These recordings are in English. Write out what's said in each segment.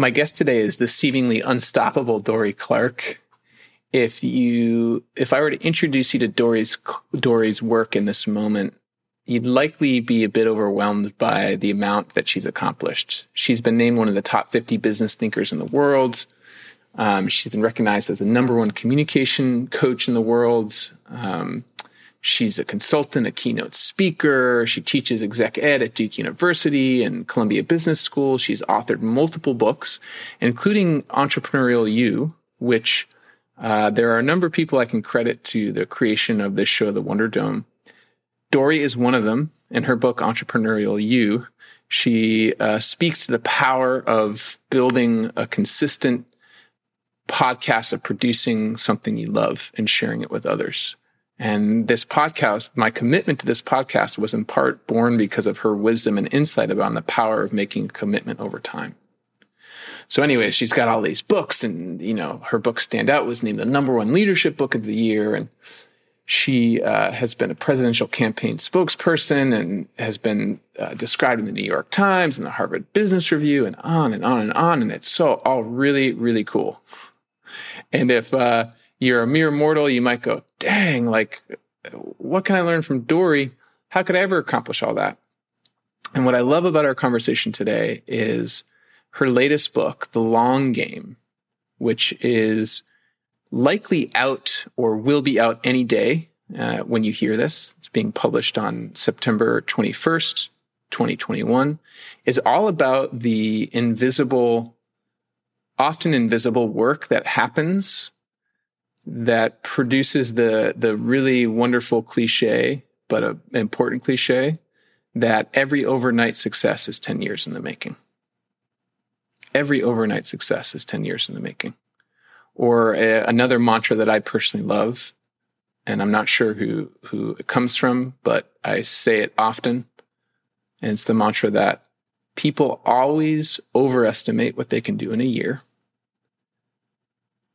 My guest today is the seemingly unstoppable Dorie Clark. If you, if I were to introduce you to Dory's Dorie's work in this moment, you'd likely be a bit overwhelmed by the amount that she's accomplished. She's been named one of the top 50 business thinkers in the world. Um, she's been recognized as the number one communication coach in the world. Um, She's a consultant, a keynote speaker. She teaches exec ed at Duke University and Columbia Business School. She's authored multiple books, including Entrepreneurial You, which uh, there are a number of people I can credit to the creation of this show, The Wonder Dome. Dorie is one of them. In her book, Entrepreneurial You, she uh, speaks to the power of building a consistent podcast of producing something you love and sharing it with others. And this podcast, my commitment to this podcast was in part born because of her wisdom and insight about the power of making a commitment over time. So anyway, she's got all these books and, you know, her book Stand Out was named the number one leadership book of the year. And she uh, has been a presidential campaign spokesperson and has been uh, described in the New York Times and the Harvard Business Review and on and on and on. And it's so all really, really cool. And if, uh, you're a mere mortal, you might go, dang, like, what can I learn from Dorie? How could I ever accomplish all that? And what I love about our conversation today is her latest book, The Long Game, which is likely out or will be out any day uh, when you hear this. It's being published on September 21st, 2021, is all about the invisible, often invisible work that happens that produces the the really wonderful cliche, but an important cliche that every overnight success is 10 years in the making. Every overnight success is 10 years in the making. Or a, another mantra that I personally love, and I'm not sure who, who it comes from, but I say it often. And it's the mantra that people always overestimate what they can do in a year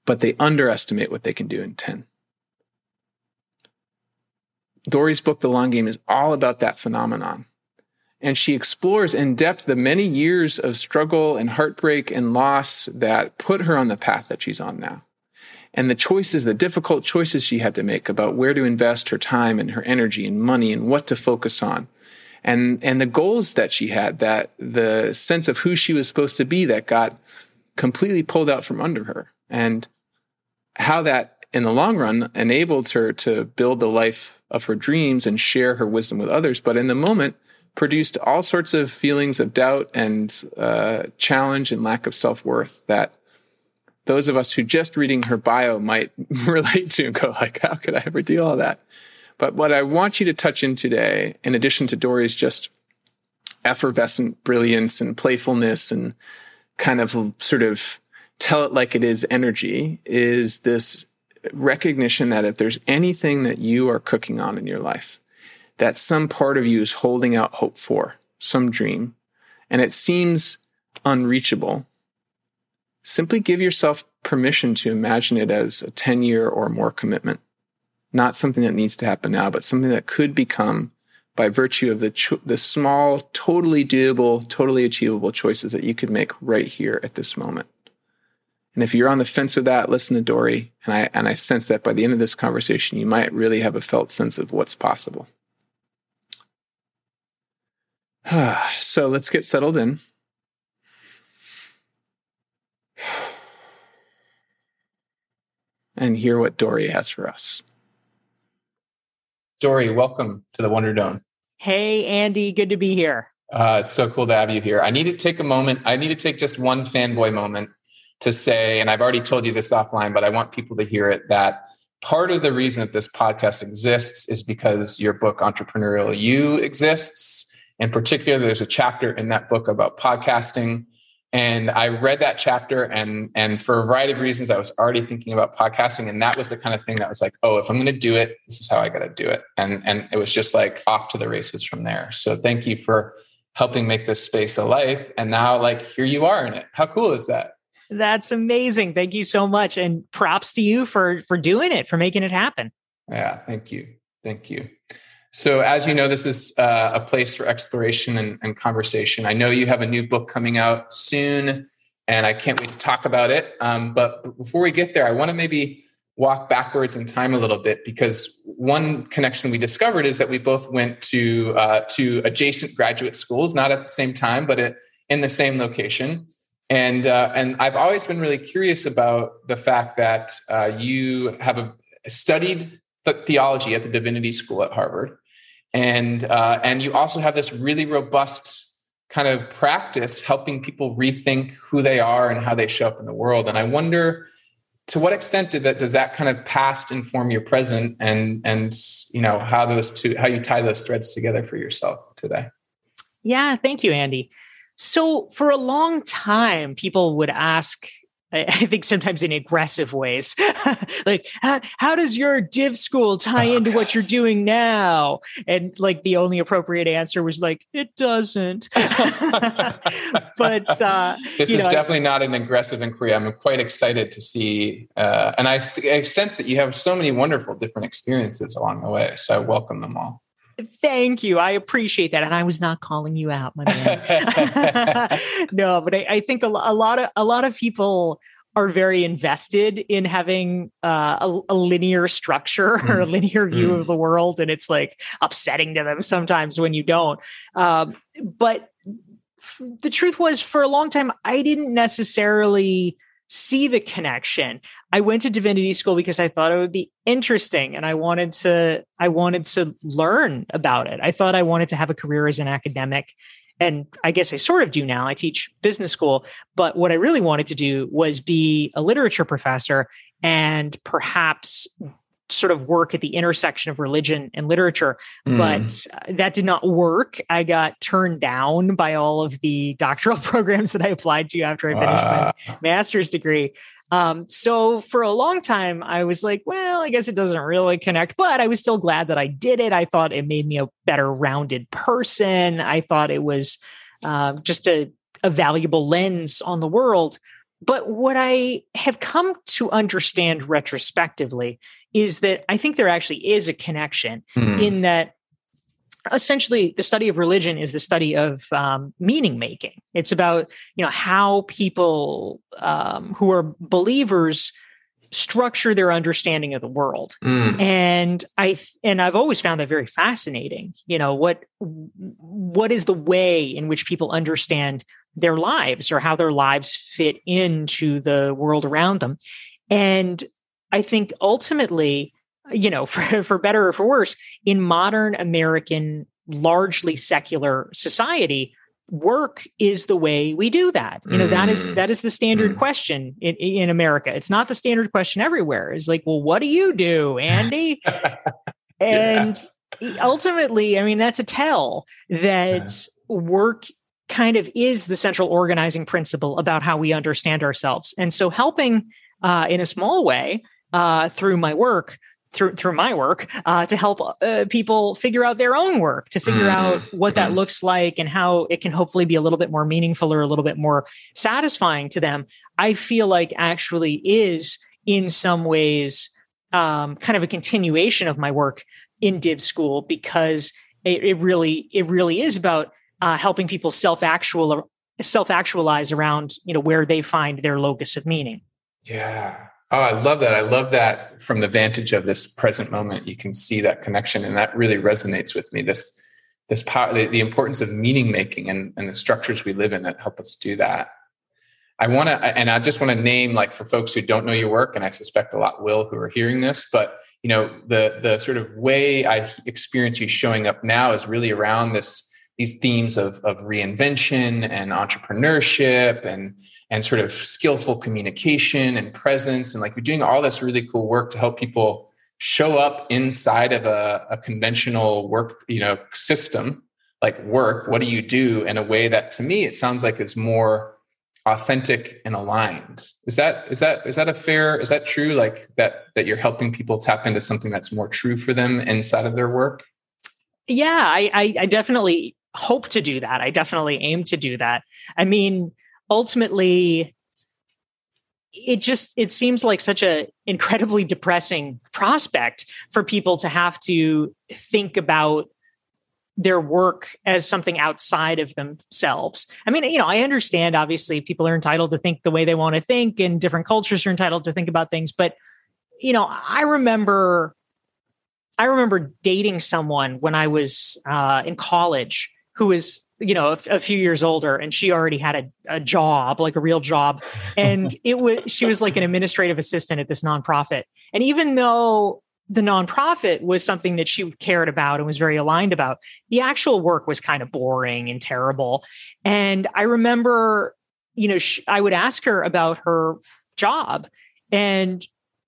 but they underestimate what they can do in 10. Dorie's book, The Long Game, is all about that phenomenon. And she explores in depth the many years of struggle and heartbreak and loss that put her on the path that she's on now. And the choices, the difficult choices she had to make about where to invest her time and her energy and money and what to focus on. And, and the goals that she had, that the sense of who she was supposed to be that got completely pulled out from under her. And how that in the long run enabled her to build the life of her dreams and share her wisdom with others. But in the moment, produced all sorts of feelings of doubt and uh, challenge and lack of self worth that those of us who just reading her bio might relate to and go like, how could I ever do all that? But what I want you to touch in today, in addition to Dorie's just effervescent brilliance and playfulness and kind of sort of tell it like it is energy is this recognition that if there's anything that you are cooking on in your life, that some part of you is holding out hope for, some dream, and it seems unreachable, simply give yourself permission to imagine it as a 10 year or more commitment. Not something that needs to happen now, but something that could become by virtue of the, cho- the small, totally doable, totally achievable choices that you could make right here at this moment. And if you're on the fence with that, listen to Dorie. And I, and I sense that by the end of this conversation, you might really have a felt sense of what's possible. so let's get settled in. And hear what Dorie has for us. Dorie, welcome to the Wonder Dome. Hey, Andy, good to be here. Uh, it's so cool to have you here. I need to take a moment. I need to take just one fanboy moment to say, and I've already told you this offline, but I want people to hear it that part of the reason that this podcast exists is because your book, Entrepreneurial You, exists. In particular, there's a chapter in that book about podcasting and I read that chapter and and for a variety of reasons I was already thinking about podcasting and that was the kind of thing that was like, oh, if I'm going to do it, this is how I got to do it. And and it was just like off to the races from there. So thank you for helping make this space a life and now like here you are in it. How cool is that? That's amazing. Thank you so much and props to you for for doing it, for making it happen. Yeah, thank you. Thank you. So, as you know, this is uh, a place for exploration and, and, conversation. I know you have a new book coming out soon, and I can't wait to talk about it. Um, but before we get there, I want to maybe walk backwards in time a little bit because one connection we discovered is that we both went to uh, to adjacent graduate schools, not at the same time, but in the same location. And uh, and I've always been really curious about the fact that uh, you have a, studied theology at the Divinity School at Harvard. And uh, and you also have this really robust kind of practice helping people rethink who they are and how they show up in the world. And i wonder to what extent did that does that kind of past inform your present and and you know how those two how you tie those threads together for yourself today? Yeah thank you andy so for a long time people would ask I think sometimes in aggressive ways. like, how, how, does your div school tie oh, into what you're doing now? And like the only appropriate answer was like, it doesn't. but uh, this is know, definitely not an aggressive inquiry. I'm quite excited to see, uh, and I, I sense that you have so many wonderful different experiences along the way. So I welcome them all. Thank you. I appreciate that. And I was not calling you out, my man. no, but I, I think a, a, lot of a lot of people are very invested in having uh, a, a, linear structure or a mm. linear view mm. of the world, and it's like upsetting to them sometimes when you don't. Um, but f- the truth was, for a long time, I didn't necessarily see the connection. I went to divinity school because I thought it would be interesting and I wanted to I wanted to learn about it. I thought I wanted to have a career as an academic and I guess I sort of do now. I teach business school, but what I really wanted to do was be a literature professor and perhaps sort of work at the intersection of religion and literature, mm. but uh, that did not work. I got turned down by all of the doctoral programs that I applied to after I finished uh. my master's degree. Um, so for a long time, I was like, well, I guess it doesn't really connect, but I was still glad that I did it. I thought it made me a better rounded person. I thought it was uh, just a, a valuable lens on the world. But what I have come to understand retrospectively is that I think there actually is a connection mm. in that essentially the study of religion is the study of um, meaning making it's about you know how people um, who are believers structure their understanding of the world mm. and i and i've always found that very fascinating you know what what is the way in which people understand their lives or how their lives fit into the world around them and i think ultimately you know, for, for better or for worse, in modern American, largely secular society, work is the way we do that. You know, mm. that is mm. that is the standard mm. question in, in America. It's not the standard question everywhere. It's like, well, what do you do, Andy? and ultimately, I mean, that's a tell that work kind of is the central organizing principle about how we understand ourselves. And so helping uh, in a small way uh, through my work through through my work uh, to help uh, people figure out their own work, to figure mm. out what that mm-hmm. looks like and how it can hopefully be a little bit more meaningful or a little bit more satisfying to them. I feel like actually is in some ways um, kind of a continuation of my work in Div School because it, it really it really is about uh, helping people self actual self actualize around you know where they find their locus of meaning. Yeah, Oh, I love that. I love that from the vantage of this present moment, you can see that connection. And that really resonates with me. This, this power, the, the importance of meaning making and, and the structures we live in that help us do that. I want to, and I just want to name like for folks who don't know your work, and I suspect a lot will who are hearing this, but you know the the sort of way I experience you showing up now is really around this these themes of of reinvention and entrepreneurship and and sort of skillful communication and presence. And like you're doing all this really cool work to help people show up inside of a, a conventional work you know system like work. What do you do in a way that to me it sounds like is more authentic and aligned? Is that is that is that a fair is that true? Like that that you're helping people tap into something that's more true for them inside of their work? Yeah i i, I definitely hope to do that i definitely aim to do that i mean ultimately it just it seems like such a incredibly depressing prospect for people to have to think about their work as something outside of themselves. I mean, you know, I understand obviously people are entitled to think the way they want to think and different cultures are entitled to think about things, but you know, I remember I remember dating someone when I was uh, in college who was you know a, a, few years older and she already had a, a job like a real job and it was she was like an administrative assistant at this nonprofit and even though the nonprofit was something that she cared about and was very aligned about. The actual work was kind of boring and terrible. And I remember, you know, she, I would ask her about her job and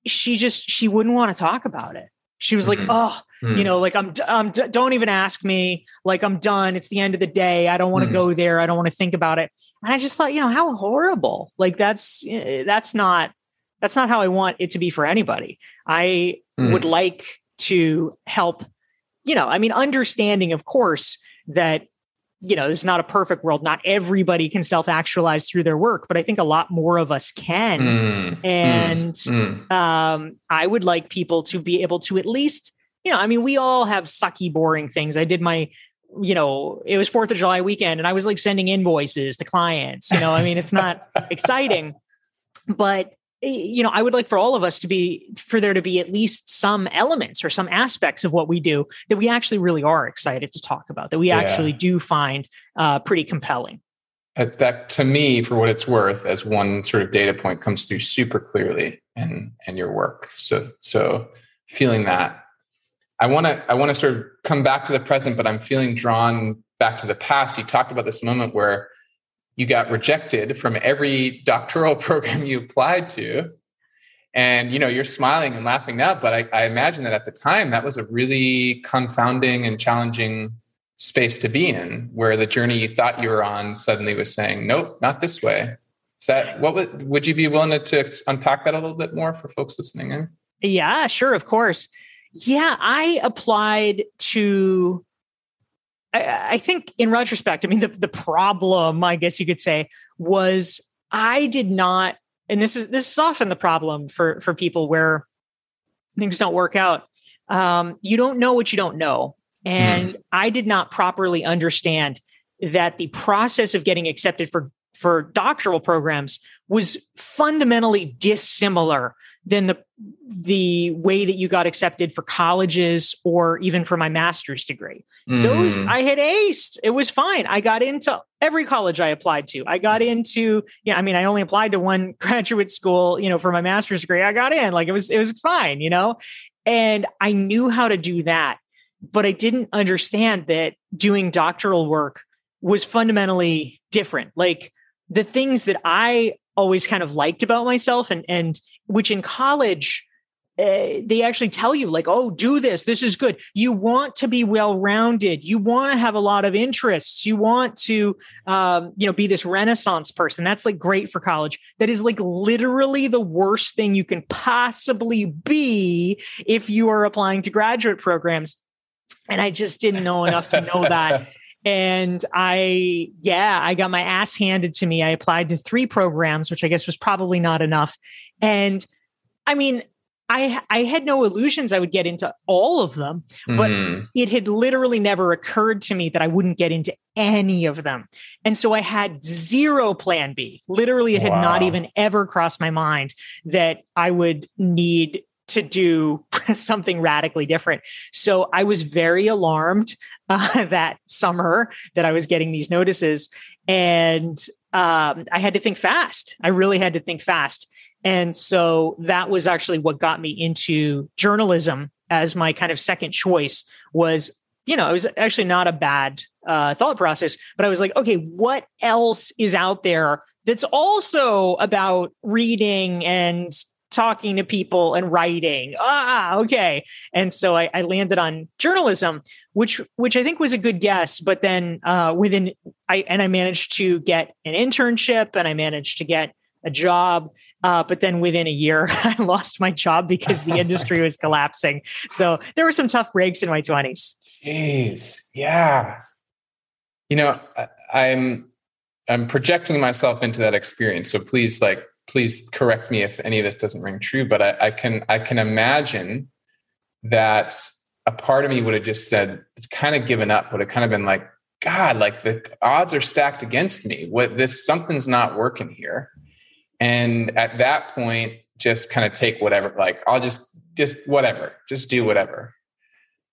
she just she wouldn't want to talk about it. She was mm-hmm. like, "Oh, mm-hmm. you know, like I'm, I'm don't even ask me. Like I'm done. It's the end of the day. I don't want to mm-hmm. go there. I don't want to think about it." And I just thought, you know, how horrible. Like that's eh, that's not that's not how I want it to be for anybody. I mm. would like to help, you know, I mean, understanding, of course, that, you know, this is not a perfect world. Not everybody can self actualize through their work, but I think a lot more of us can. Mm. And mm. Um, I would like people to be able to at least, you know, I mean, we all have sucky, boring things. I did my you know, it was Fourth of July weekend and I was like sending invoices to clients. You know, I mean, it's not exciting, but Eh, you know, I would like for all of us to be, for there to be at least some elements or some aspects of what we do that we actually really are excited to talk about, that we yeah. actually do find uh, pretty compelling. That to me, for what it's worth, as one sort of data point comes through super clearly in in your work. So so feeling that, I want to I want to sort of come back to the present, but I'm feeling drawn back to the past. You talked about this moment where you got rejected from every doctoral program you applied to. And you know you're smiling and laughing now but I, I, imagine that at the time that was a really confounding and challenging space to be in where the journey you thought you were on suddenly was saying nope not this way. Is that what would would you be willing to, to unpack that a little bit more for folks listening in? Yeah sure of course yeah i applied to I, I think in retrospect, I mean, the, the problem, I guess you could say, was I did not, and this is this is often the problem for for people where things don't work out. Um, you don't know what you don't know. And mm. I did not properly understand that the process of getting accepted for for doctoral programs was fundamentally dissimilar than the the way that you got accepted for colleges or even for my master's degree. Mm. Those I had aced. It was fine. I got into every college I applied to. I got into, yeah, I mean, I only applied to one graduate school, you know, for my master's degree. I got in. Like it was, it was fine, you know? And I knew how to do that. But I didn't understand that doing doctoral work was fundamentally different. Like the things that I always kind of liked about myself and and which in college uh, they actually tell you like oh do this. This is good. You want to be well rounded you want to have a lot of interests. You want to um, you know be this renaissance person. That's like great for college. That is like literally the worst thing you can possibly be if you are applying to graduate programs. And i just didn't know enough to know that and I, yeah, I got my ass handed to me. I applied to three programs, which I guess was probably not enough. And I mean, I I had no illusions I would get into all of them, but mm. it had literally never occurred to me that I wouldn't get into any of them. And so I had zero plan B. Literally it had wow. not even ever crossed my mind that I would need to do something radically different. So I was very alarmed uh, that summer that I was getting these notices. And um, I had to think fast. I really had to think fast. And so that was actually what got me into journalism as my kind of second choice was, you know, it was actually not a bad uh, thought process, but I was like, okay, what else is out there that's also about reading and talking to people and writing. Ah, okay. And so I, I, landed on journalism, which which I think was a good guess. But then uh, within I and I managed to get an internship and I managed to get a job. Uh, but then within a year, I lost my job because the industry was collapsing. So there were some tough breaks in my twenties. Jeez, yeah. You know, I, I'm I'm projecting myself into that experience. So please, like, please correct me if any of this doesn't ring true, but I, I can I can imagine that a part of me would have just said it's kind of given up, would have kind of been like, God, like the odds are stacked against me. What this something's not working here. And at that point, just kind of take whatever, like I'll just just whatever, just do whatever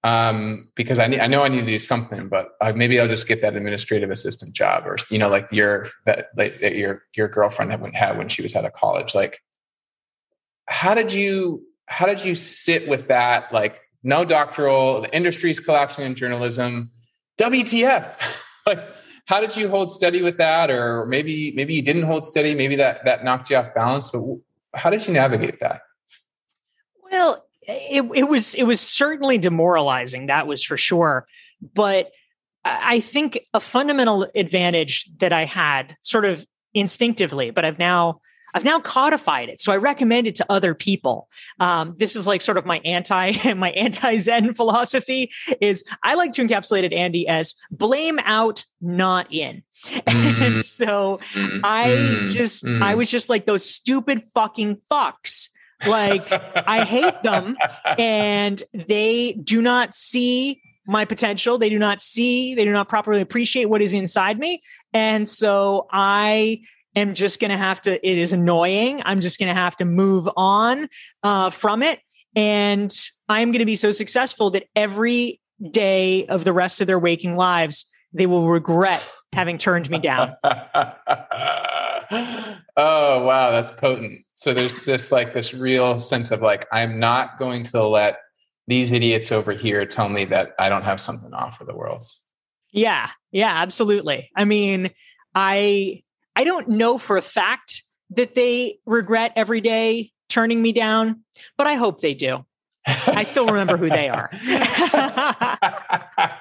um, because I need, I know I need to do something, but uh, maybe I'll just get that administrative assistant job, or you know, like your that, like, that your your girlfriend had, had when she was out of college. Like, how did you how did you sit with that? Like, no doctoral, the industry's collapsing in journalism. WTF? like, how did you hold steady with that, or maybe maybe you didn't hold steady, maybe that that knocked you off balance. But how did you navigate that? Well, it, it was it was certainly demoralizing that was for sure but i think a fundamental advantage that i had sort of instinctively but i've now i've now codified it so i recommend it to other people um, this is like sort of my anti my anti zen philosophy is i like to encapsulate it andy as blame out not in mm. and so mm. i mm. just mm. i was just like those stupid fucking fucks like I hate them and they do not see my potential. They do not see, they do not properly appreciate what is inside me. And so I am just going to have to, it is annoying. I'm just going to have to move on uh, from it. And I'm going to be so successful that every day of the rest of their waking lives, they will regret having turned me down. oh, wow. That's potent. So there's this like this real sense of like, I'm not going to let these idiots over here tell me that I don't have something to offer the world. Yeah. Yeah, absolutely. I mean, I I don't know for a fact that they regret every day turning me down, but I hope they do. I still remember who they are.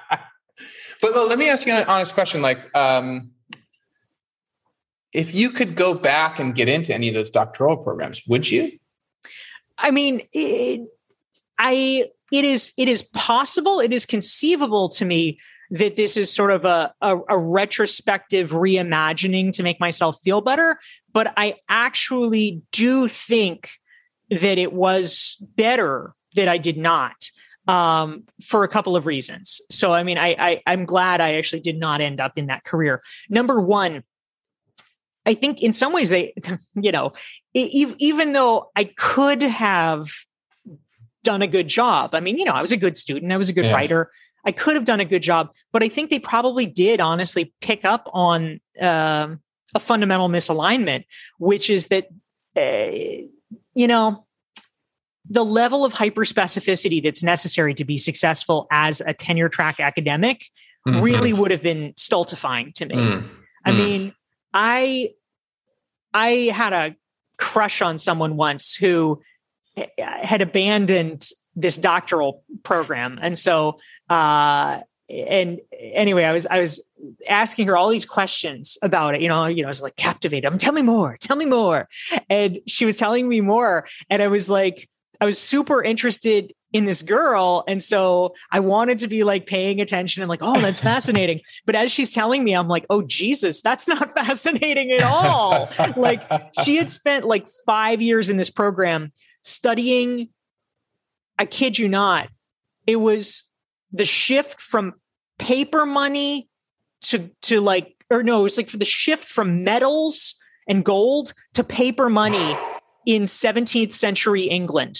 but let me ask you an honest question. Like, um, if you could go back and get into any of those doctoral programs, would you? I mean, it, I it is it is possible, it is conceivable to me that this is sort of a, a, a retrospective reimagining to make myself feel better. But I actually do think that it was better that I did not um, for a couple of reasons. So, I mean, I, I I'm glad I actually did not end up in that career. Number one, I think in some ways they, you know, even though I could have done a good job. I mean, you know, I was a good student, I was a good yeah. writer. I could have done a good job, but I think they probably did honestly pick up on um, a fundamental misalignment, which is that, uh, you know, the level of hyperspecificity that's necessary to be successful as a tenure track academic mm-hmm. really would have been stultifying to me. Mm-hmm. I mm. mean, I I had a crush on someone once who had abandoned this doctoral program, and so uh, and anyway, I was I was asking her all these questions about it. You know, you know, I was like captivated. I'm tell me more, tell me more, and she was telling me more, and I was like, I was super interested in this girl. And so I wanted to be like paying attention and like, oh, that's fascinating. but as she's telling me, I'm like, oh, Jesus, that's not fascinating at all. like she had spent like five years in this program studying. I kid you not. It was the shift from paper money to, to like, or no, it's like for the shift from metals and gold to paper money in 17th century England.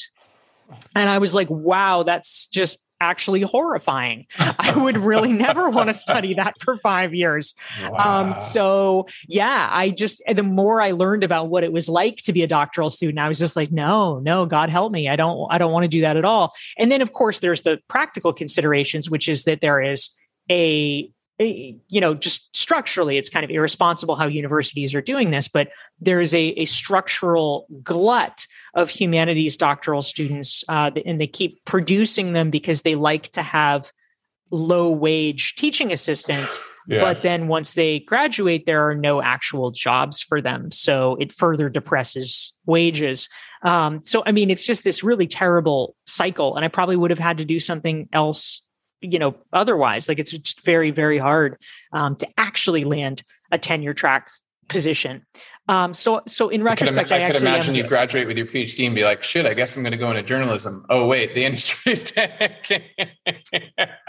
And I was like, wow, that's just actually horrifying. I would really never want to study that for five years. Um, wow. Um, so yeah, I just the more I learned about what it was like to be a doctoral student, I was just like, no, no, God help me. I don't I don't want to do that at all. And then of course there's the practical considerations, which is that there is a you know, just structurally, it's kind of irresponsible how universities are doing this, but there is a, a structural glut of humanities doctoral students, uh, and they keep producing them because they like to have low wage teaching assistants. Yeah. But then once they graduate, there are no actual jobs for them. So it further depresses wages. Um, so, I mean, it's just this really terrible cycle. And I probably would have had to do something else you know otherwise like it's just very very hard um, to actually land a tenure track position. Um, so so in retrospect i, could, I, I could imagine you graduate with your phd and be like shit i guess i'm going to go into journalism. Oh wait the industry is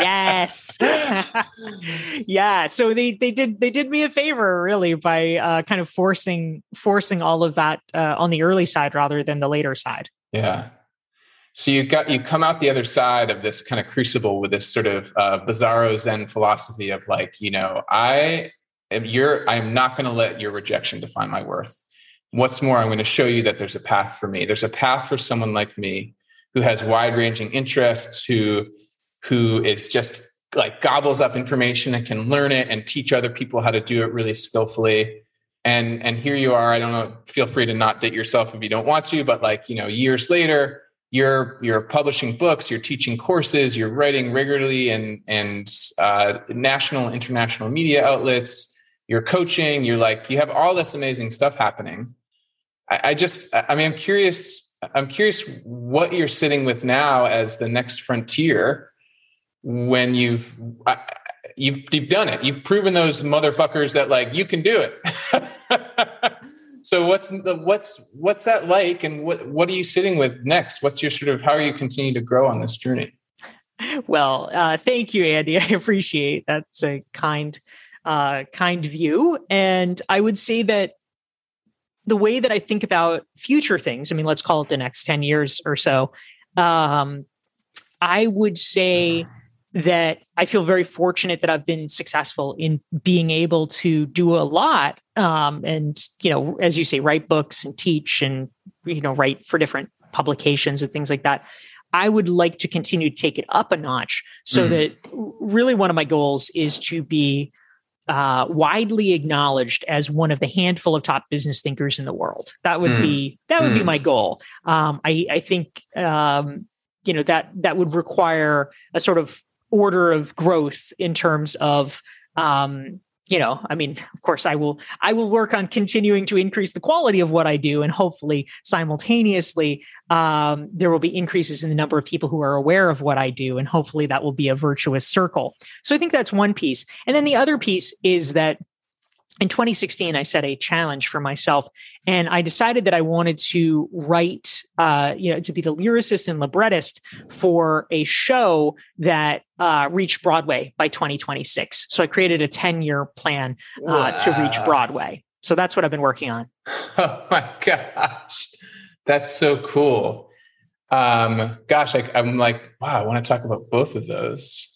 yes. yeah so they they did they did me a favor really by uh, kind of forcing forcing all of that uh, on the early side rather than the later side. Yeah so you got you come out the other side of this kind of crucible with this sort of uh, bizarro Zen philosophy of like, you know, I am your I'm not going to let your rejection define my worth. What's more, I'm going to show you that there's a path for me. There's a path for someone like me who has wide-ranging interests, who who is just like gobbles up information and can learn it and teach other people how to do it really skillfully and and here you are i don't know feel free to not date yourself if you don't want to but like you know years later you're you're publishing books, you're teaching courses, you're writing regularly and and uh, national international media outlets. You're coaching. You're like you have all this amazing stuff happening. I, I just I mean I'm curious. I'm curious what you're sitting with now as the next frontier when you've you've you've done it. You've proven those motherfuckers that like you can do it. so what's the what's what's that like and what what are you sitting with next? What's your sort of how are you continuing to grow on this journey? Well uh, thank you andy. I appreciate that's a kind uh, kind view. And i would say that the way that i think about future things i mean let's call it the next 10 years or so um, i would say that I feel very fortunate that I've been successful in being able to do a lot. Um, and, you know, as you say, write books and teach and, you know, write for different publications and things like that. I would like to continue to take it up a notch so mm. that really one of my goals is to be uh, widely acknowledged as one of the handful of top business thinkers in the world. That would mm. be that would mm. be my goal. Um, I, I think um, you know that that would require a sort of order of growth in terms of um, you know i mean of course i will i will work on continuing to increase the quality of what i do and hopefully simultaneously um, there will be increases in the number of people who are aware of what i do and hopefully that will be a virtuous circle. So i think that's one piece. And then the other piece is that in 2016 i set a challenge for myself and i decided that i wanted to write uh, you know to be the lyricist and librettist for a show that uh, reach broadway by 2026 so i created a 10 year plan uh, wow. to reach broadway. So that's what i've been working on. Oh my gosh. That's so cool. Um, gosh I, i'm like wow i want to talk about both of those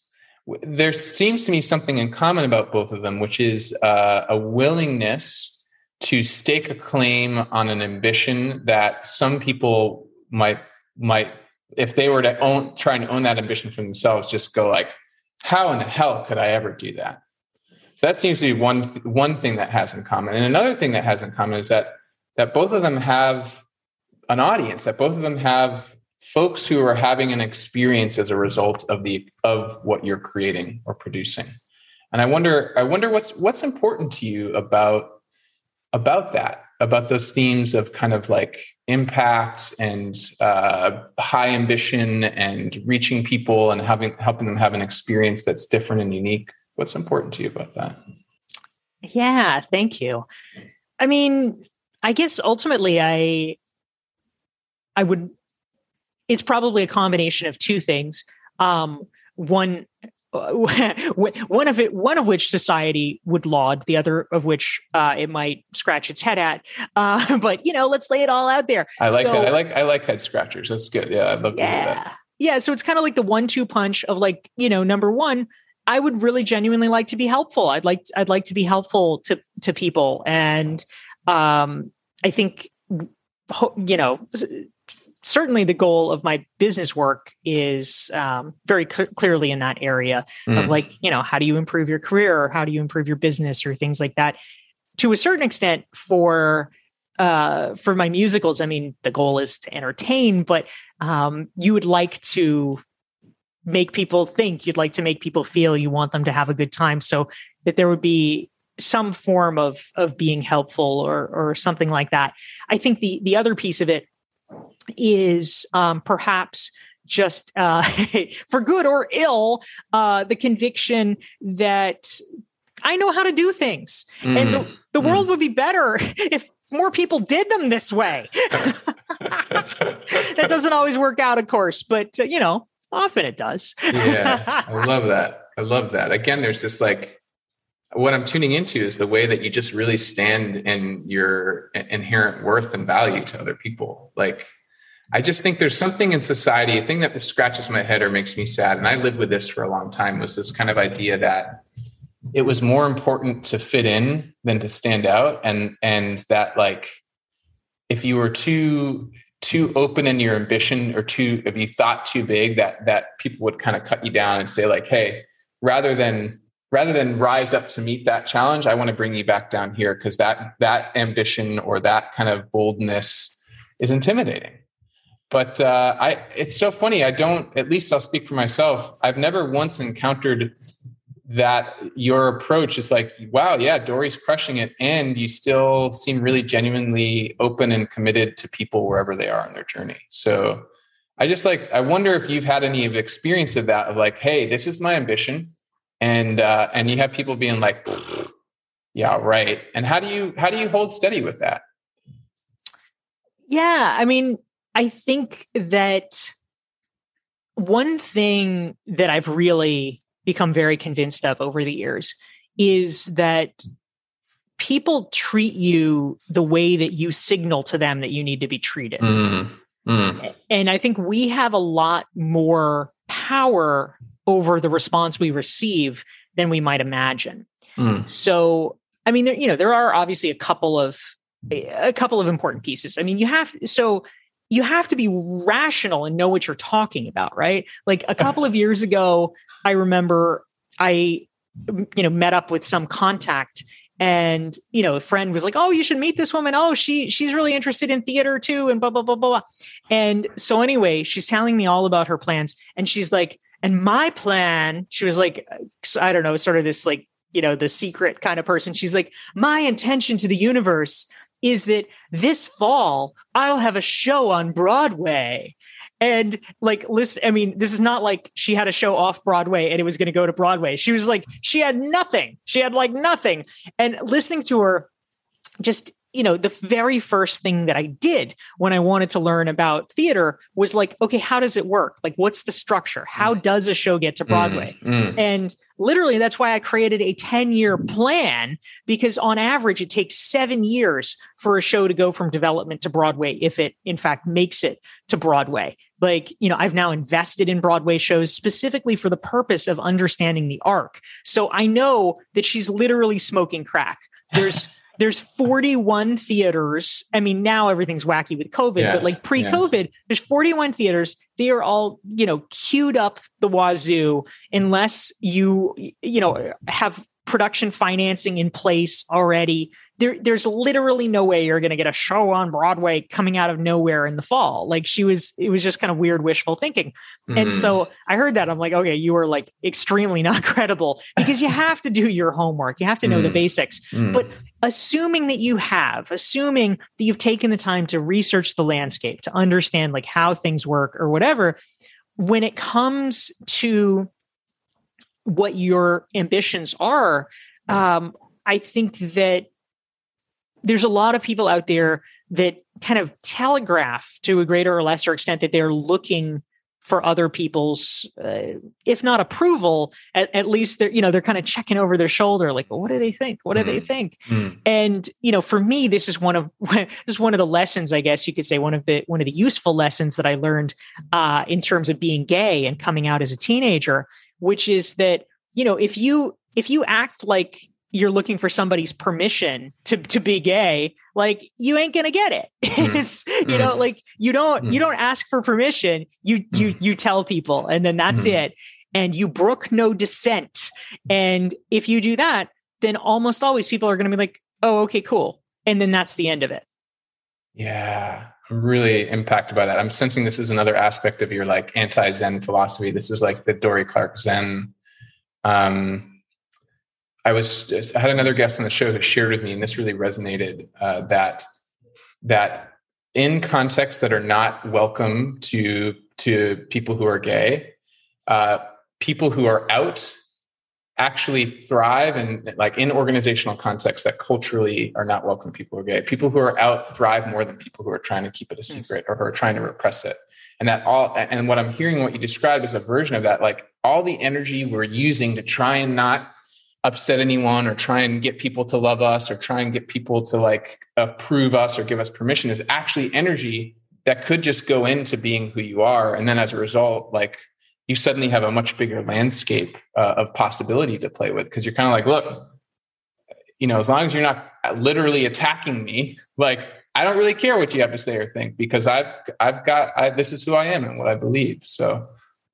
there seems to me something in common about both of them, which is uh, a willingness to stake a claim on an ambition that some people might might if they were to own try and own that ambition for themselves just go like how in the hell could i ever do that? So that seems to be one one thing that has in common. And another thing that has in common is that that both of them have an audience that both of them have folks who are having an experience as a result of the of what you're creating or producing. And i wonder i wonder what's what's important to you about about that about those themes of kind of like impact and uh, high ambition and reaching people and having helping them have an experience that's different and unique. What's important to you about that? Yeah thank you. I mean i guess ultimately i i would it's probably a combination of two things. Um, one, one of it, one of which society would laud, the other of which uh, it might scratch its head at. Uh, but you know, let's lay it all out there. I like so, that. I like I like head scratchers. That's good. Yeah, I'd love to yeah. that. Yeah, so it's kind of like the one-two punch of like you know, number one, I would really genuinely like to be helpful. I'd like I'd like to be helpful to to people, and um, I think you know certainly the goal of my business work is um, very cl- clearly in that area mm. of like you know how do you improve your career or how do you improve your business or things like that. To a certain extent for uh, for my musicals i mean the goal is to entertain but um, you would like to make people think you'd like to make people feel you want them to have a good time. So that there would be some form of of being helpful or or something like that. I think the the other piece of it is um, perhaps just uh, for good or ill, uh, the conviction that I know how to do things. Mm. And the, the mm. world would be better if more people did them this way. that doesn't always work out, of course, but uh, you know, often it does. yeah, I love that. I love that. Again, there's this like, what I'm tuning into is the way that you just really stand in your inherent worth and value to other people. Like, I just think there's something in society, a thing that scratches my head or makes me sad. And I lived with this for a long time was this kind of idea that it was more important to fit in than to stand out. And, and that like, if you were too, too open in your ambition or too, if you thought too big that, that people would kind of cut you down and say like, Hey, rather than, rather than rise up to meet that challenge, I want to bring you back down here. Cause that, that ambition or that kind of boldness is intimidating but uh, I, it's so funny. I don't. At least I'll speak for myself. I've never once encountered that your approach is like, wow, yeah, Dorie's crushing it, and you still seem really genuinely open and committed to people wherever they are on their journey. So, I just like. I wonder if you've had any of experience of that. Of like, hey, this is my ambition, and uh, and you have people being like, yeah, right. And how do you how do you hold steady with that? Yeah, I mean, I think that one thing that I've really become very convinced of over the years is that people treat you the way that you signal to them that you need to be treated. Mm, mm. And I think we have a lot more power over the response we receive than we might imagine. Mm. So, I mean, there, you know, there are obviously a couple of a couple of important pieces. I mean, you have so you have to be rational and know what you're talking about, right? Like a couple of years ago, I remember I, you know, met up with some contact and you know a friend was like oh you should meet this woman oh she she's really interested in theater too and blah blah blah blah blah. and so anyway she's telling me all about her plans and she's like and my plan she was like i don't know sort of this like you know the secret kind of person she's like my intention to the universe is that this fall I'll have a show on Broadway. And like, listen, I mean, this is not like she had a show off Broadway and it was going to go to Broadway. She was like, she had nothing. She had like nothing. And listening to her just you know, the very first thing that I did when I wanted to learn about theater was like, okay, how does it work? Like, what's the structure? How mm. does a show get to Broadway? Mm, mm. And literally, that's why I created a 10 year plan because on average, it takes seven years for a show to go from development to Broadway if it, in fact, makes it to Broadway. Like, you know, I've now invested in Broadway shows specifically for the purpose of understanding the arc. So I know that she's literally smoking crack. There's, there's 41 theaters. I mean, now everything's wacky with COVID, yeah, but like pre-COVID, yeah. there's 41 theaters. They are all, you know, queued up the wazoo unless you, you know, have production financing in place already. There, there's literally no way you're going to get a show on Broadway coming out of nowhere in the fall. Like she was, it was just kind of weird wishful thinking. Mm-hmm. And so I heard that. I'm like, okay, you are like extremely not credible because you have to do your homework. You have to know mm-hmm. the basics. Mm-hmm. But assuming that you have, assuming that you've taken the time to research the landscape, to understand like how things work or whatever, when it comes to what your ambitions are, um, I think that there's a lot of people out there that kind of telegraph to a greater or lesser extent that they're looking for other people's uh, if not approval at, at, least they're you know they're kind of checking over their shoulder like well, what do they think what do mm-hmm. they think mm-hmm. and you know for me this is one of this is one of the lessons i guess you could say one of the one of the useful lessons that i learned uh, in terms of being gay and coming out as a teenager which is that you know if you if you act like you're looking for somebody's permission to to be gay like you ain't gonna get it. Mm. it's you know mm. like you don't mm. you don't ask for permission. You you you tell people and then that's it. And you brook no dissent. And if you do that then almost always people are gonna be like oh okay cool. And then that's the end of it. Yeah i'm really impacted by that. I'm sensing this is another aspect of your like anti-zen philosophy. This is like the Dorie Clark zen um I was I had another guest on the show who shared with me, and this really resonated uh, that that in contexts that are not welcome to to people who are gay, uh, people who are out actually thrive and like in organizational contexts that culturally are not welcome people are gay people who are out thrive more than people who are trying to keep it a secret or who are trying to repress it. And that all and what i'm hearing what you describe is a version of that like all the energy we're using to try and not upset anyone or try and get people to love us or try and get people to like approve us or give us permission is actually energy that could just go into being who you are. And then as a result like you suddenly have a much bigger landscape uh, of possibility to play with because you're kind of like look you know as long as you're not literally attacking me like i don't really care what you have to say or think because i've i've got I, this is who i am and what i believe so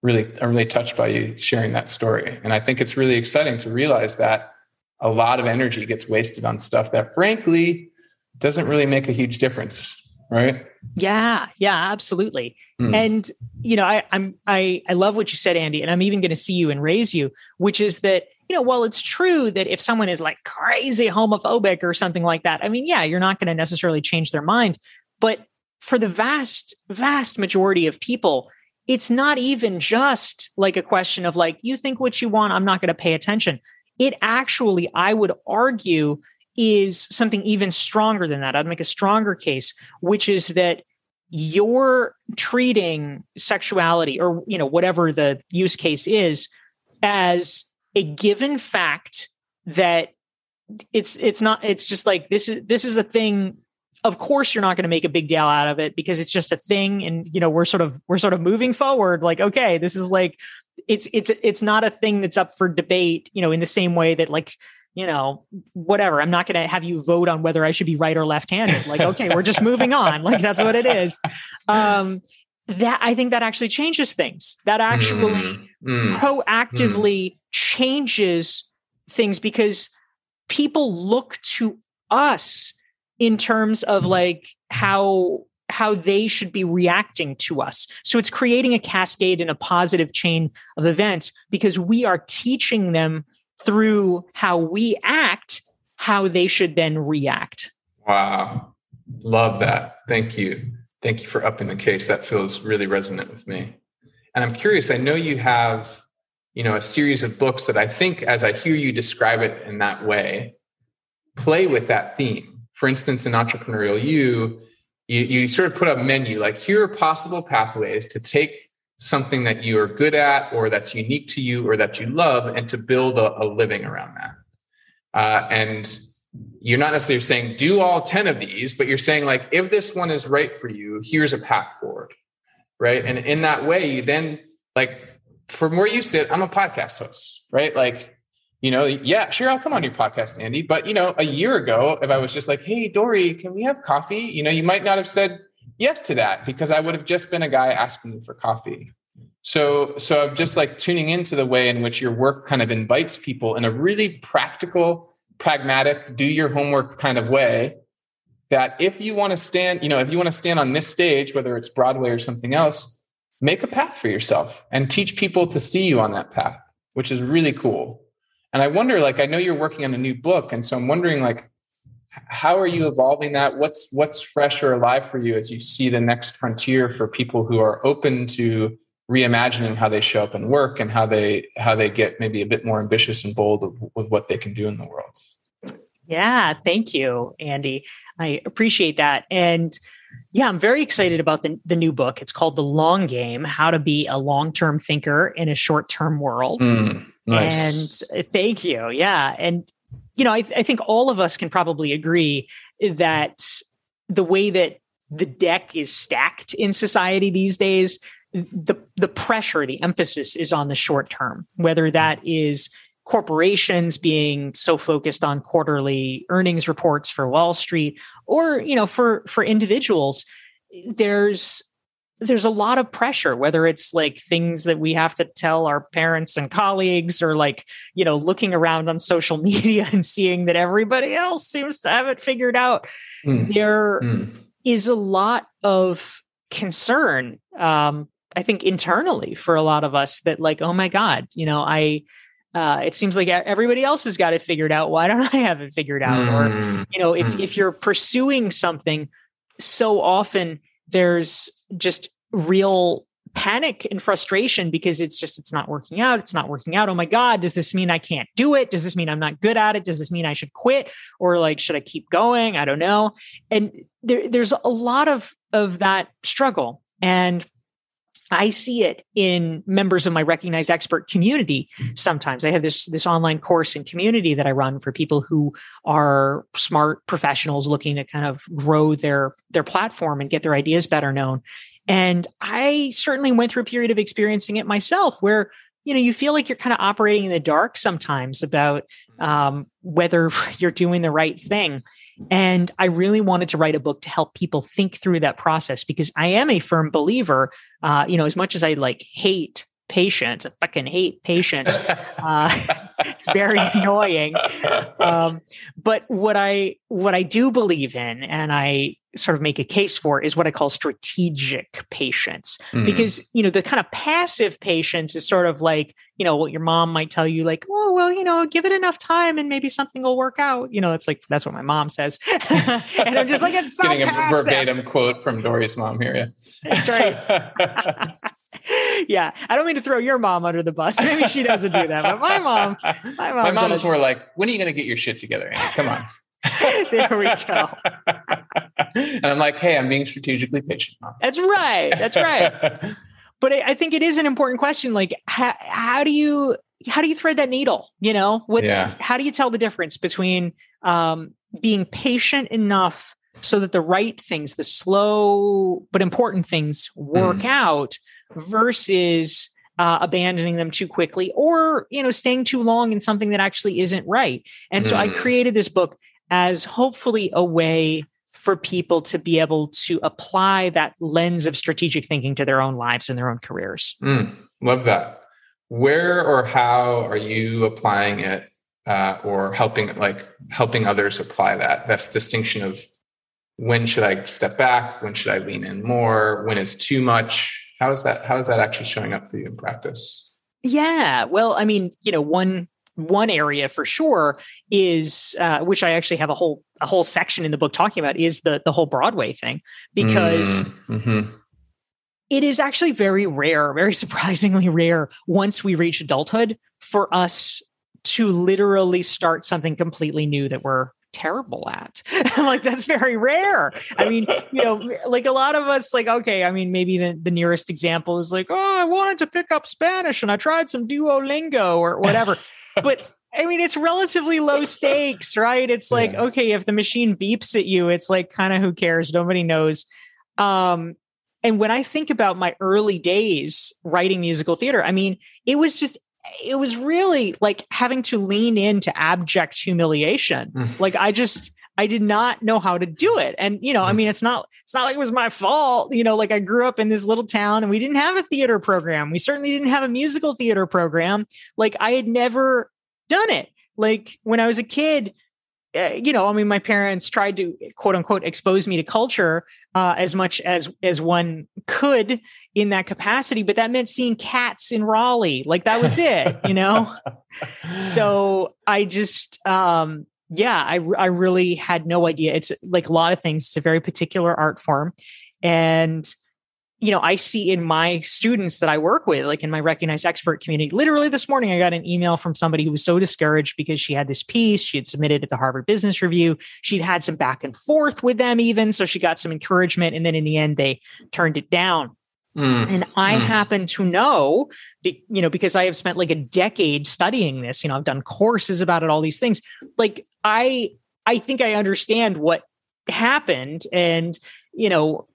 really I'm really touched by you sharing that story. And I think it's really exciting to realize that a lot of energy gets wasted on stuff that frankly doesn't really make a huge difference. Right. Yeah. Yeah, absolutely. Mm. And you know, I, I'm I I love what you said, Andy, and I'm even going to see you and raise you, which is that you know, while it's true that if someone is like crazy homophobic or something like that, I mean, yeah, you're not going to necessarily change their mind. But for the vast, vast majority of people, it's not even just like a question of like, you think what you want, I'm not going to pay attention. It actually, I would argue, is something even stronger than that. I'd make a stronger case, which is that you're treating sexuality or you know whatever the use case is as a given fact that it's it's not it's just like this is this is a thing of course you're not going to make a big deal out of it because it's just a thing and you know we're sort of we're sort of moving forward like okay this is like it's it's it's not a thing that's up for debate you know in the same way that like you know whatever i'm not going to have you vote on whether i should be right or left-handed like okay we're just moving on like that's what it is um that i think that actually changes things that actually mm, mm, proactively mm. changes things because people look to us in terms of mm-hmm. like how how they should be reacting to us. So it's creating a cascade and a positive chain of events because we are teaching them through how we act how they should then react. Wow. Love that. Thank you. Thank you for upping the case. That feels really resonant with me. And I'm curious, I know you have, you know, a series of books that I think as I hear you describe it in that way, play with that theme for instance, in entrepreneurial you, you, you sort of put a menu like here are possible pathways to take something that you are good at or that's unique to you or that you love and to build a, a living around that. Uh, and you're not necessarily saying do all 10 of these, but you're saying like if this one is right for you, here's a path forward. Right. And in that way, you then like from where you sit, I'm a podcast host, right? Like you know, yeah, sure, I'll come on your podcast, Andy. But you know, a year ago, if I was just like, "Hey, Dorie, can we have coffee?" You know, you might not have said yes to that because I would have just been a guy asking you for coffee. So, so I'm just like tuning into the way in which your work kind of invites people in a really practical, pragmatic, do your homework kind of way. That if you want to stand, you know, if you want to stand on this stage, whether it's Broadway or something else, make a path for yourself and teach people to see you on that path, which is really cool. And I wonder, like, I know you're working on a new book, and so I'm wondering, like, how are you evolving that? What's what's fresh or alive for you as you see the next frontier for people who are open to reimagining how they show up and work and how they how they get maybe a bit more ambitious and bold with what they can do in the world. Yeah, thank you, Andy. I appreciate that. And Yeah, I'm very excited about the, the new book. It's called The Long Game How to Be a Long Term Thinker in a Short Term World. Mm, nice. And uh, thank you. Yeah. And, you know, I, I think all of us can probably agree that the way that the deck is stacked in society these days, the the pressure, the emphasis is on the short term, whether that is corporations being so focused on quarterly earnings reports for Wall Street or you know for for individuals there's there's a lot of pressure whether it's like things that we have to tell our parents and colleagues or like you know looking around on social media and seeing that everybody else seems to have it figured out mm. There mm. is a lot of concern um i think internally for a lot of us that like oh my god you know i uh, it seems like everybody else has got it figured out. Why don't I have it figured out? Mm. Or, you know, if, mm. if you're pursuing something, so often there's just real panic and frustration because it's just it's not working out it's not working out. Oh my god does this mean i can't do it? Does this mean i'm not good at it? Does this mean i should quit? Or like should i keep going? I don't know. And there, there's a lot of of that struggle. And I see it in members of my recognized expert community. Sometimes I have this this online course and community that I run for people who are smart professionals looking to kind of grow their their platform and get their ideas better known. And I certainly went through a period of experiencing it myself, where you know you feel like you're kind of operating in the dark sometimes about um, whether you're doing the right thing. And I really wanted to write a book to help people think through that process because I am a firm believer, uh, you know, as much as I like hate patience, I fucking hate patience. Uh, it's very annoying. Um, but what I what I do believe in, and I sort of make a case for is what I call strategic patience. Mm. Because, you know, the kind of passive patience is sort of like, you know, what your mom might tell you, like, oh, well, you know, give it enough time and maybe something will work out. You know, it's like, that's what my mom says. and I'm just like, it's so Getting passive. a verbatim quote from Dorie's mom here. Yeah. That's right. yeah, I don't mean to throw your mom under the bus. Maybe she doesn't do that, but my mom, my mom, my mom's more like, "When are you going to get your shit together? Andy? Come on." there we go. and I'm like, hey, I'm being strategically patient. Mom. That's right. That's right. but I think it is an important question. Like, how, how do you how do you thread that needle? You know, what's yeah. how do you tell the difference between um, being patient enough so that the right things, the slow but important things, work mm. out, versus uh, abandoning them too quickly or you know staying too long in something that actually isn't right and so i mm. created this book as hopefully a way for people to be able to apply that lens of strategic thinking to their own lives and their own careers. Mm, love that. Where or how are you applying it uh, or helping like helping others apply that? That's distinction of when should I step back? When should I lean in more? When is too much? How is that? How is that actually showing up for you in practice? Yeah. Well, I mean, you know, one one area for sure is uh, which I actually have a whole a whole section in the book talking about is the the whole Broadway thing because mm, mm-hmm. it is actually very rare, very surprisingly rare once we reach adulthood for us to literally start something completely new that we're terrible at. like that's very rare. I mean, you know, like a lot of us, like, okay, I mean, maybe the, the nearest example is like, oh, I wanted to pick up Spanish and I tried some Duolingo or whatever but I mean, it's relatively low stakes, right? It's like, yeah. okay, if the machine beeps at you, it's like kind of who cares? Nobody knows. Um, and when I think about my early days writing musical theater, I mean, it was just it was really like having to lean into abject humiliation. Mm. Like I just I did not know how to do it. And you know, I mm. mean, it's not it's not like it was my fault. You know, like I grew up in this little town and we didn't have a theater program. We certainly didn't have a musical theater program. Like I had never done it. Like when I was a kid, you know, I mean, my parents tried to quote unquote expose me to culture uh, as much as as one could in that capacity, but that meant seeing cats in Raleigh. Like that was it, you know. so I just, um, yeah, I I really had no idea. It's like a lot of things. It's a very particular art form, and you know, I see in my students that I work with, like in my recognized expert community, literally this morning, I got an email from somebody who was so discouraged because she had this piece, she had submitted at the Harvard Business Review. She'd had some back and forth with them, even. So she got some encouragement. And then in the end, they turned it down. Mm. And I mm. happen to know, you know, because I have spent like a decade studying this, you know, I've done courses about it, all these things. Like I, I think I understand what happened. And, you know,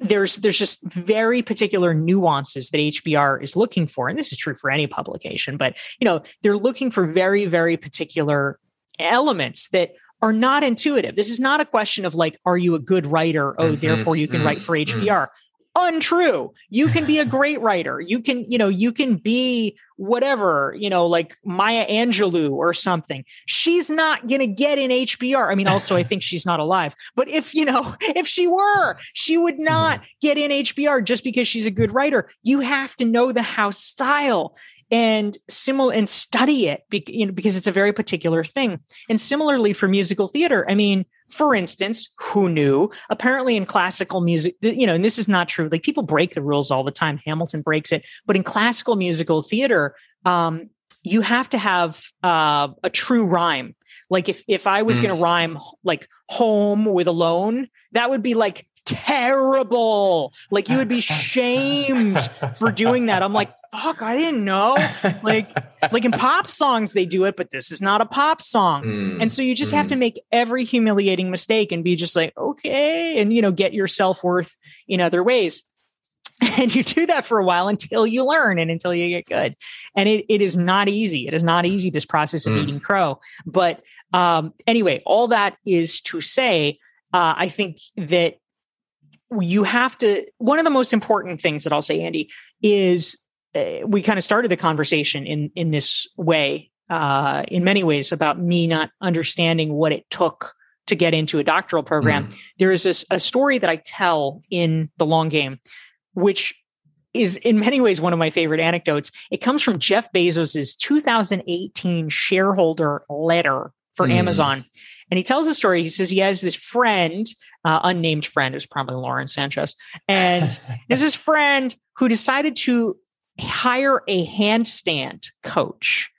there's there's just very particular nuances that HBR is looking for, and this is true for any publication. But you know, they're looking for very very particular elements that are not intuitive. This is not a question of like, are you a good writer? Oh, mm-hmm, therefore you can mm-hmm, write for HBR. Mm-hmm untrue. You can be a great writer. You can you know you can be whatever you know like maya angelou or something. She's not going to get in hbr i mean also i think she's not alive. But if you know if she were she would not mm-hmm. get in hbr just because she's a good writer. You have to know the house style and similar and study it be, you know, because it's a very particular thing. And similarly for musical theater, I mean, for instance, who knew? Apparently in classical music, you know, and this is not true. Like people break the rules all the time. Hamilton breaks it, but in classical musical theater, um, you have to have uh, a true rhyme. Like if if I was mm. going to rhyme like home with alone, that would be like terrible. Like you would be shamed for doing that. I'm like, fuck, I didn't know. Like, like in pop songs, they do it, but this is not a pop song. Mm, and so you just mm. have to make every humiliating mistake and be just like, okay, and you know, get your self-worth in other ways. And you do that for a while until you learn and until you get good. And it, it is not easy. It is not easy, this process of mm. eating crow. But um, anyway, all that is to say, uh, I think that you have to one of the most important things that i'll say andy is uh, we kind of started the conversation in in this way uh, in many ways about me not understanding what it took to get into a doctoral program mm. there is this, a story that i tell in the long game which is in many ways one of my favorite anecdotes it comes from jeff bezos's 2018 shareholder letter for mm. amazon and he tells the story. He says he has this friend, uh, unnamed friend, is probably Lauren Sanchez, and there's this friend who decided to hire a handstand coach,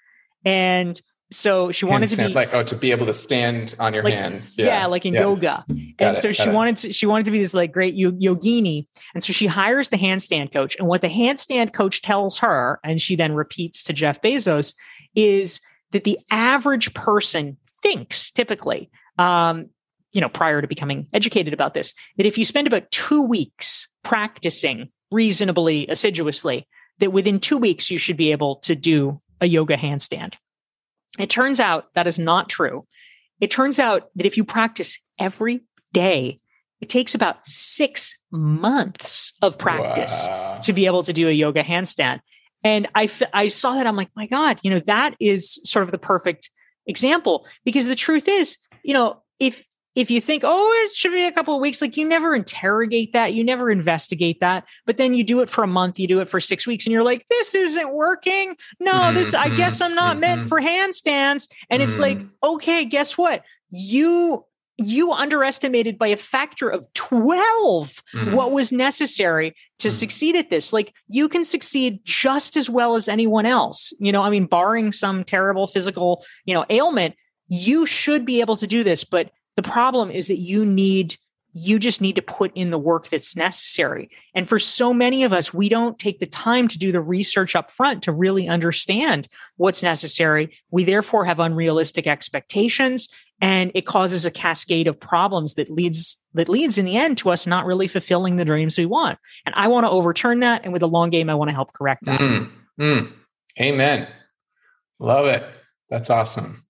and so she wanted handstand, to be like oh to be able to stand on your like, hands yeah. yeah like in yeah. yoga got and it, so she wanted to she wanted to be this like great yogini and so she hires the handstand coach and what the handstand coach tells her and she then repeats to jeff bezos is that the average person thinks typically, um, you know, prior to becoming educated about this, that if you spend about two weeks practicing reasonably assiduously, that within two weeks you should be able to do a yoga handstand. It turns out that is not true. It turns out that if you practice every day, it takes about six months of practice wow. to be able to do a yoga handstand. And I, I saw that. I'm like, my God, you know, that is sort of the perfect example because the truth is you know if if you think oh it should be a couple of weeks like you never interrogate that you never investigate that but then you do it for a month you do it for six weeks and you're like this isn't working no mm-hmm. this i guess i'm not mm-hmm. meant for handstands and mm-hmm. it's like mm-hmm. okay guess what you you underestimated by a factor of 12 mm. what was necessary to mm. succeed at this. Like you can succeed just as well as anyone else. You know, I mean, barring some terrible physical, you know, ailment, you should be able to do this. But the problem is that you need you just need to put in the work that's necessary. And for so many of us, we don't take the time to do the research up front to really understand what's necessary. We therefore have unrealistic expectations and it causes a cascade of problems that leads that leads in the end to us not really fulfilling the dreams we want. And I want to overturn that. And with the long game, I want to help correct that. Mm, mm. Amen. Love it. That's awesome.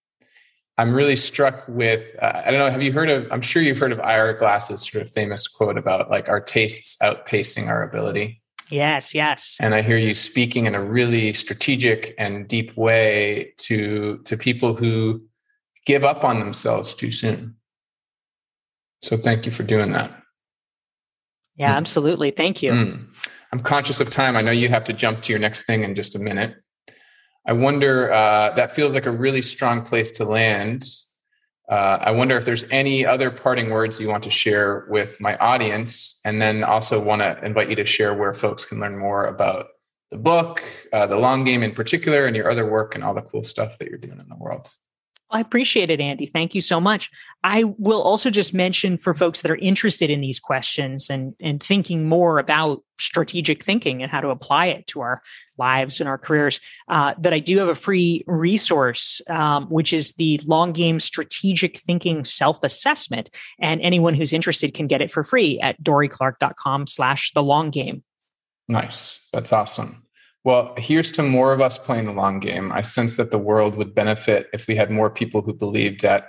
I'm really struck with, uh, I don't know, have you heard of, I'm sure you've heard of Ira Glass's sort of famous quote about like our tastes outpacing our ability. Yes, yes. And I hear you speaking in a really strategic and deep way to to people who give up on themselves too soon. So thank you for doing that. Yeah, absolutely. Thank you. Mm. I'm conscious of time. I know you have to jump to your next thing in just a minute. I wonder, uh, that feels like a really strong place to land. uh, I wonder if there's any other parting words you want to share with my audience, and then also want to invite you to share where folks can learn more about the book, uh, the long game in particular, and your other work and all the cool stuff that you're doing in the world. I appreciate it, Andy. Thank you so much. I will also just mention for folks that are interested in these questions and, and thinking more about strategic thinking and how to apply it to our lives and our careers, uh, that I do have a free resource, um, which is the Long Game Strategic Thinking Self Assessment. And anyone who's interested can get it for free at dorieclark.com slash the long game. Nice. That's awesome. Well, here's to more of us playing the long game. I sense that the world would benefit if we had more people who believed at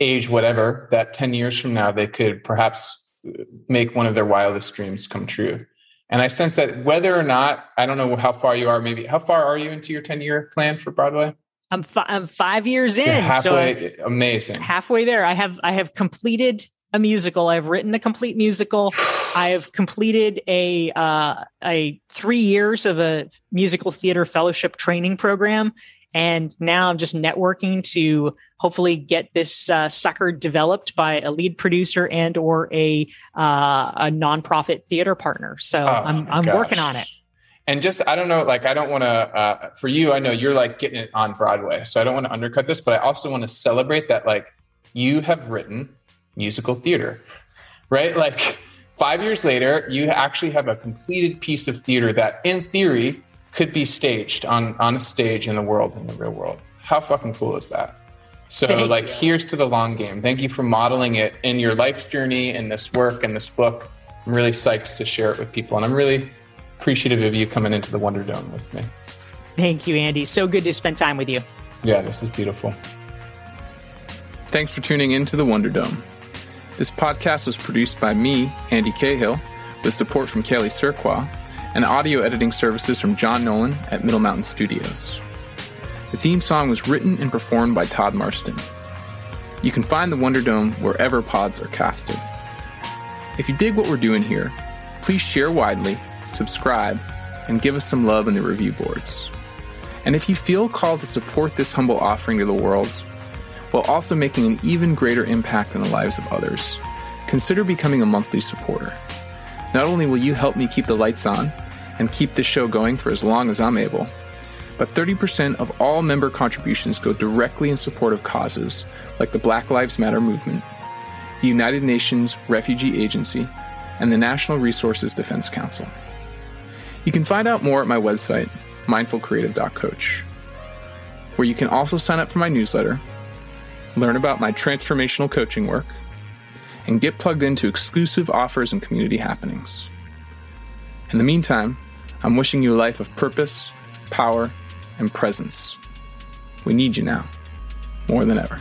age whatever, that 10 years from now, they could perhaps uh, make one of their wildest dreams come true. And I sense that whether or not, I don't know how far you are, maybe how far are you into your 10 year plan for Broadway? I'm, fi- I'm five years in. You're halfway, so amazing. Halfway there. I have, I have completed a musical. I've written a complete musical. I have completed a uh, a three years of a musical theater fellowship training program, and now I'm just networking to hopefully get this uh, sucker developed by a lead producer and or a uh, a nonprofit theater partner. So oh, I'm I'm gosh. working on it. And just I don't know, like I don't want to. Uh, for you, I know you're like getting it on Broadway, so I don't want to undercut this, but I also want to celebrate that like you have written musical theater, right? Like five years later, you actually have a completed piece of theater that, in theory, could be staged on, on a stage in the world, in the real world. How fucking cool is that? So, Thank like, you. here's to the long game. Thank you for modeling it in your life's journey, in this work, and this book. I'm really psyched to share it with people. And I'm really appreciative of you coming into the Wonder Dome with me. Thank you, Andy. So good to spend time with you. Yeah, this is beautiful. Thanks for tuning in to the Wonder Dome. This podcast was produced by me, Andy Cahill, with support from Kelly Surqua, and audio editing services from John Nolan at Middle Mountain Studios. The theme song was written and performed by Todd Marston. You can find the Wonder Dome wherever pods are casted. If you dig what we're doing here, please share widely, subscribe, and give us some love in the review boards. And if you feel called to support this humble offering to the world, while also making an even greater impact in the lives of others, consider becoming a monthly supporter. Not only will you help me keep the lights on and keep this show going for as long as I'm able, but 30% of all member contributions go directly in support of causes like the Black Lives Matter movement, the United Nations Refugee Agency, and the National Resources Defense Council. You can find out more at my website, mindfulcreative.coach, where you can also sign up for my newsletter learn about my transformational coaching work, and get plugged into exclusive offers and community happenings. In the meantime, I'm wishing you a life of purpose, power, and presence. We need you now, more than ever.